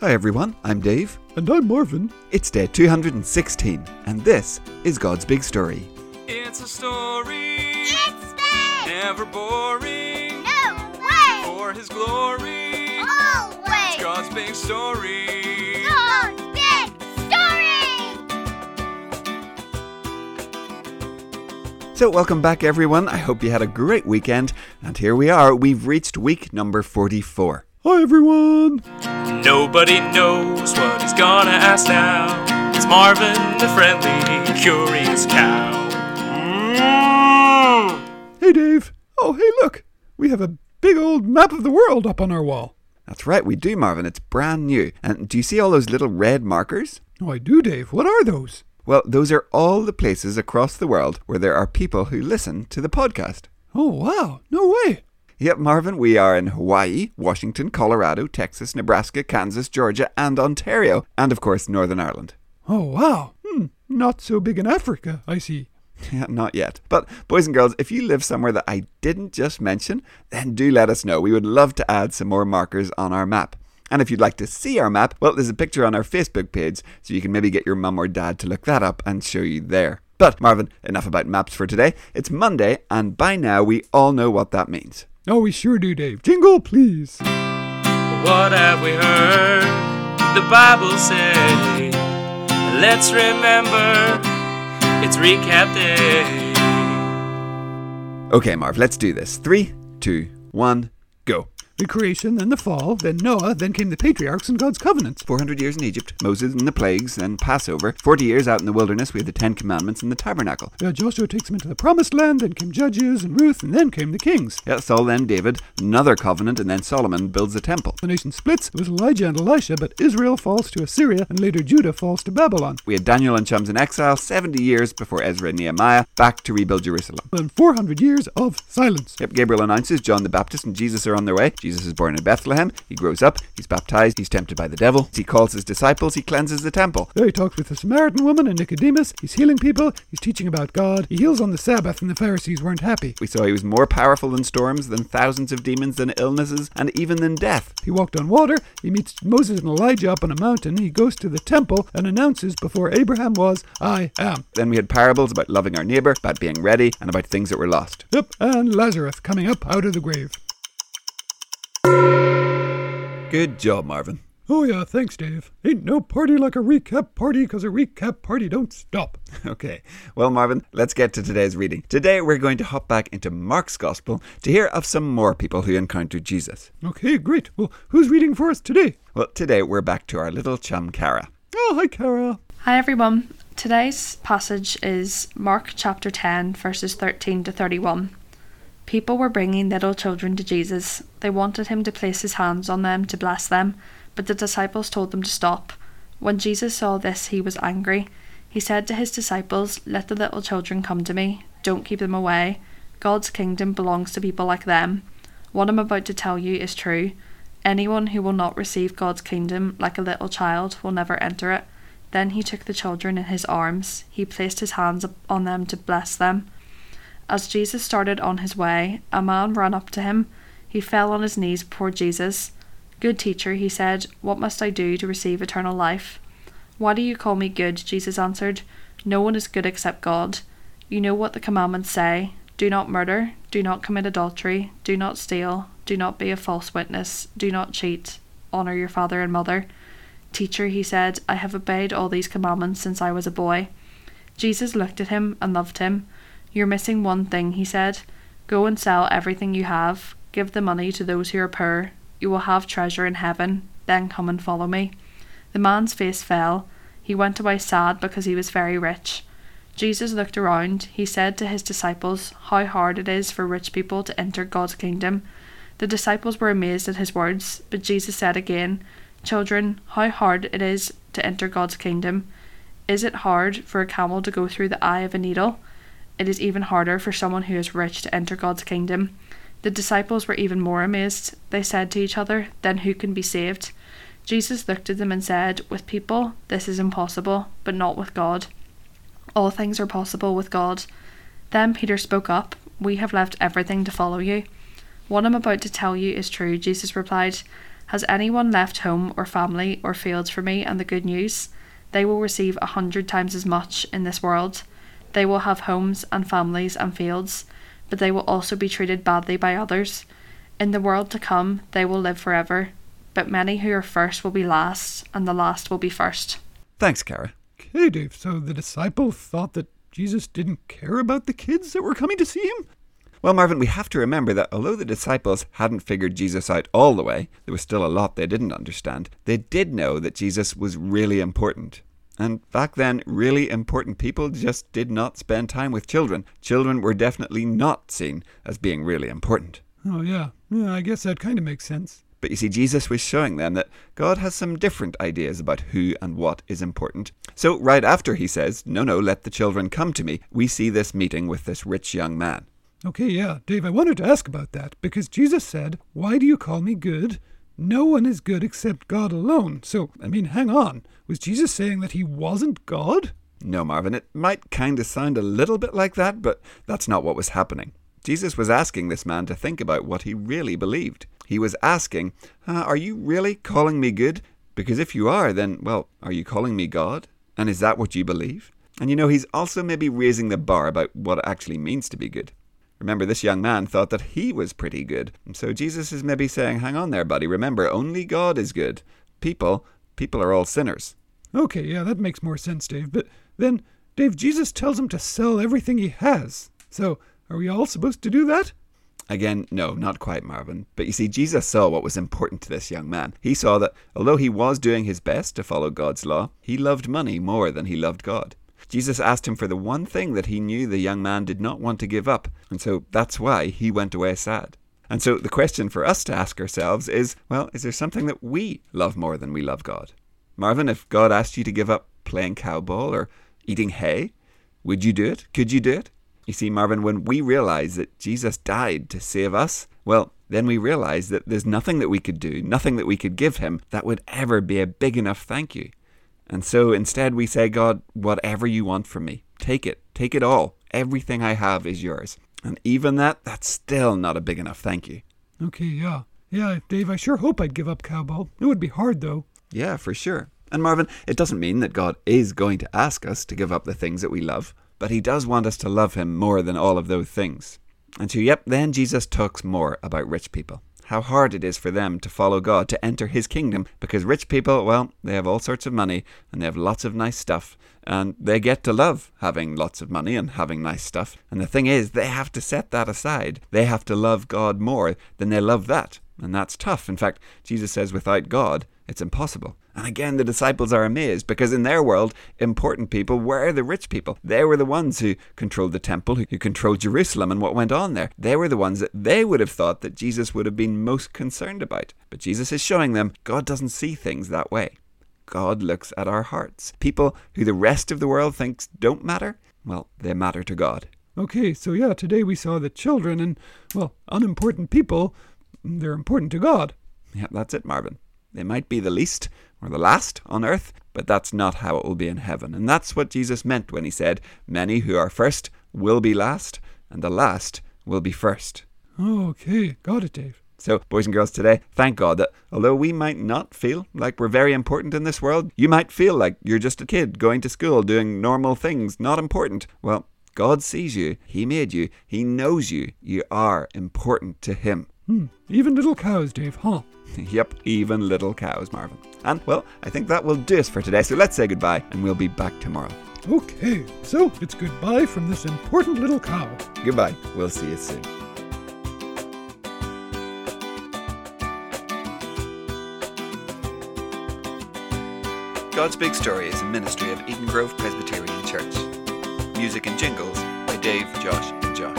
Hi everyone, I'm Dave. And I'm Marvin. It's day 216, and this is God's Big Story. It's a story, It's big! never boring. No way! For His glory, Always! God's big story. God's big story! So, welcome back everyone. I hope you had a great weekend, and here we are. We've reached week number 44. Hi, everyone. Nobody knows what he's gonna ask now. It's Marvin, the friendly, curious cow. Mm. Hey, Dave. Oh, hey, look. We have a big old map of the world up on our wall. That's right, we do, Marvin. It's brand new. And do you see all those little red markers? Oh, I do, Dave. What are those? Well, those are all the places across the world where there are people who listen to the podcast. Oh, wow. No way. Yep, Marvin, we are in Hawaii, Washington, Colorado, Texas, Nebraska, Kansas, Georgia, and Ontario, and of course, Northern Ireland. Oh, wow. Hmm. Not so big in Africa, I see. Yeah, not yet. But, boys and girls, if you live somewhere that I didn't just mention, then do let us know. We would love to add some more markers on our map. And if you'd like to see our map, well, there's a picture on our Facebook page, so you can maybe get your mum or dad to look that up and show you there. But, Marvin, enough about maps for today. It's Monday, and by now we all know what that means. Oh, we sure do, Dave. Jingle, please. What have we heard? The Bible say. Let's remember, it's recap day. Okay, Marv, let's do this. Three, two, one, go. The creation, then the fall, then Noah, then came the patriarchs and God's covenants. 400 years in Egypt, Moses and the plagues, then Passover. 40 years out in the wilderness, we had the Ten Commandments and the Tabernacle. Uh, Joshua takes them into the promised land, then came Judges and Ruth, and then came the kings. Yeah, Saul, then David, another covenant, and then Solomon builds the temple. The nation splits. It was Elijah and Elisha, but Israel falls to Assyria, and later Judah falls to Babylon. We had Daniel and chums in exile, 70 years before Ezra and Nehemiah, back to rebuild Jerusalem. Then 400 years of silence. Yep, Gabriel announces John the Baptist and Jesus are on their way. Jesus is born in Bethlehem. He grows up, he's baptized, he's tempted by the devil. He calls his disciples, he cleanses the temple. There he talks with the Samaritan woman and Nicodemus. He's healing people. He's teaching about God. He heals on the Sabbath, and the Pharisees weren't happy. We saw he was more powerful than storms, than thousands of demons, than illnesses, and even than death. He walked on water. He meets Moses and Elijah up on a mountain. He goes to the temple and announces before Abraham was, I am. Then we had parables about loving our neighbour, about being ready, and about things that were lost. Yep, and Lazarus coming up out of the grave. Good job, Marvin. Oh yeah, thanks, Dave. Ain't no party like a recap party, 'cause a recap party don't stop. Okay, well, Marvin, let's get to today's reading. Today we're going to hop back into Mark's Gospel to hear of some more people who encountered Jesus. Okay, great. Well, who's reading for us today? Well, today we're back to our little chum, Kara. Oh, hi, Kara. Hi everyone. Today's passage is Mark chapter 10, verses 13 to 31. People were bringing little children to Jesus. They wanted him to place his hands on them to bless them, but the disciples told them to stop. When Jesus saw this, he was angry. He said to his disciples, Let the little children come to me. Don't keep them away. God's kingdom belongs to people like them. What I'm about to tell you is true. Anyone who will not receive God's kingdom like a little child will never enter it. Then he took the children in his arms. He placed his hands on them to bless them. As Jesus started on his way, a man ran up to him. He fell on his knees before Jesus. Good teacher, he said, what must I do to receive eternal life? Why do you call me good? Jesus answered. No one is good except God. You know what the commandments say do not murder, do not commit adultery, do not steal, do not be a false witness, do not cheat, honour your father and mother. Teacher, he said, I have obeyed all these commandments since I was a boy. Jesus looked at him and loved him. You're missing one thing, he said. Go and sell everything you have, give the money to those who are poor. You will have treasure in heaven. Then come and follow me. The man's face fell. He went away sad because he was very rich. Jesus looked around. He said to his disciples, How hard it is for rich people to enter God's kingdom. The disciples were amazed at his words, but Jesus said again, Children, how hard it is to enter God's kingdom. Is it hard for a camel to go through the eye of a needle? It is even harder for someone who is rich to enter God's kingdom. The disciples were even more amazed. They said to each other, Then who can be saved? Jesus looked at them and said, With people, this is impossible, but not with God. All things are possible with God. Then Peter spoke up, We have left everything to follow you. What I'm about to tell you is true, Jesus replied. Has anyone left home or family or fields for me and the good news? They will receive a hundred times as much in this world. They will have homes and families and fields, but they will also be treated badly by others. In the world to come, they will live forever, but many who are first will be last, and the last will be first. Thanks, Kara. Okay, Dave, so the disciple thought that Jesus didn't care about the kids that were coming to see him? Well, Marvin, we have to remember that although the disciples hadn't figured Jesus out all the way, there was still a lot they didn't understand. They did know that Jesus was really important. And back then, really important people just did not spend time with children. Children were definitely not seen as being really important. Oh, yeah. Yeah, I guess that kind of makes sense. But you see, Jesus was showing them that God has some different ideas about who and what is important. So, right after he says, No, no, let the children come to me, we see this meeting with this rich young man. Okay, yeah, Dave, I wanted to ask about that because Jesus said, Why do you call me good? No one is good except God alone. So, I mean, hang on. Was Jesus saying that he wasn't God? No, Marvin, it might kind of sound a little bit like that, but that's not what was happening. Jesus was asking this man to think about what he really believed. He was asking, uh, Are you really calling me good? Because if you are, then, well, are you calling me God? And is that what you believe? And you know, he's also maybe raising the bar about what it actually means to be good. Remember, this young man thought that he was pretty good. And so Jesus is maybe saying, Hang on there, buddy. Remember, only God is good. People, people are all sinners. Okay, yeah, that makes more sense, Dave. But then, Dave, Jesus tells him to sell everything he has. So, are we all supposed to do that? Again, no, not quite, Marvin. But you see, Jesus saw what was important to this young man. He saw that although he was doing his best to follow God's law, he loved money more than he loved God. Jesus asked him for the one thing that he knew the young man did not want to give up, and so that's why he went away sad. And so the question for us to ask ourselves is well, is there something that we love more than we love God? Marvin, if God asked you to give up playing cowball or eating hay, would you do it? Could you do it? You see, Marvin, when we realize that Jesus died to save us, well, then we realize that there's nothing that we could do, nothing that we could give him that would ever be a big enough thank you. And so instead we say, God, whatever you want from me, take it, take it all. Everything I have is yours. And even that, that's still not a big enough thank you. Okay, yeah. Yeah, Dave, I sure hope I'd give up cowball. It would be hard, though. Yeah, for sure. And Marvin, it doesn't mean that God is going to ask us to give up the things that we love, but He does want us to love Him more than all of those things. And so, yep, then Jesus talks more about rich people. How hard it is for them to follow God, to enter His kingdom, because rich people, well, they have all sorts of money and they have lots of nice stuff, and they get to love having lots of money and having nice stuff. And the thing is, they have to set that aside. They have to love God more than they love that. And that's tough. In fact, Jesus says without God, it's impossible. And again, the disciples are amazed because in their world, important people were the rich people. They were the ones who controlled the temple, who controlled Jerusalem and what went on there. They were the ones that they would have thought that Jesus would have been most concerned about. But Jesus is showing them God doesn't see things that way. God looks at our hearts. People who the rest of the world thinks don't matter, well, they matter to God. Okay, so yeah, today we saw that children and, well, unimportant people, they're important to God. Yeah, that's it, Marvin. They might be the least or the last on earth, but that's not how it will be in heaven. And that's what Jesus meant when he said, Many who are first will be last, and the last will be first. Okay, got it, Dave. So, boys and girls, today, thank God that although we might not feel like we're very important in this world, you might feel like you're just a kid going to school doing normal things, not important. Well, God sees you, He made you, He knows you, you are important to Him. Hmm, even little cows, Dave, huh? yep, even little cows, Marvin. And, well, I think that will do us for today, so let's say goodbye and we'll be back tomorrow. Okay, so it's goodbye from this important little cow. Goodbye. We'll see you soon. God's Big Story is a ministry of Eden Grove Presbyterian Church. Music and jingles by Dave, Josh, and Josh.